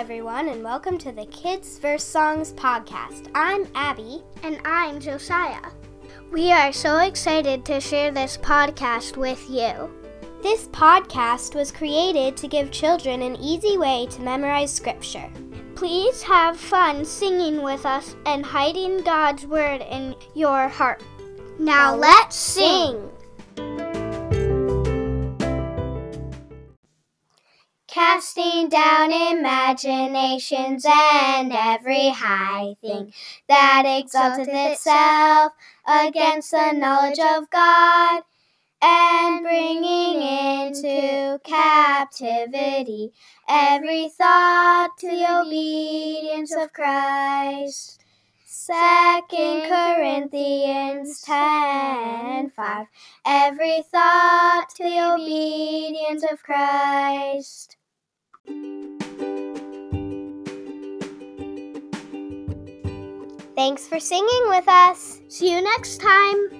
everyone, and welcome to the Kids Verse Songs podcast. I'm Abby. And I'm Josiah. We are so excited to share this podcast with you. This podcast was created to give children an easy way to memorize scripture. Please have fun singing with us and hiding God's word in your heart. Now let's sing. Casting down imaginations and every high thing that exalteth itself against the knowledge of God, and bringing into captivity every thought to the obedience of Christ. Second Corinthians 10 5. Every thought to the obedience of Christ. Thanks for singing with us. See you next time.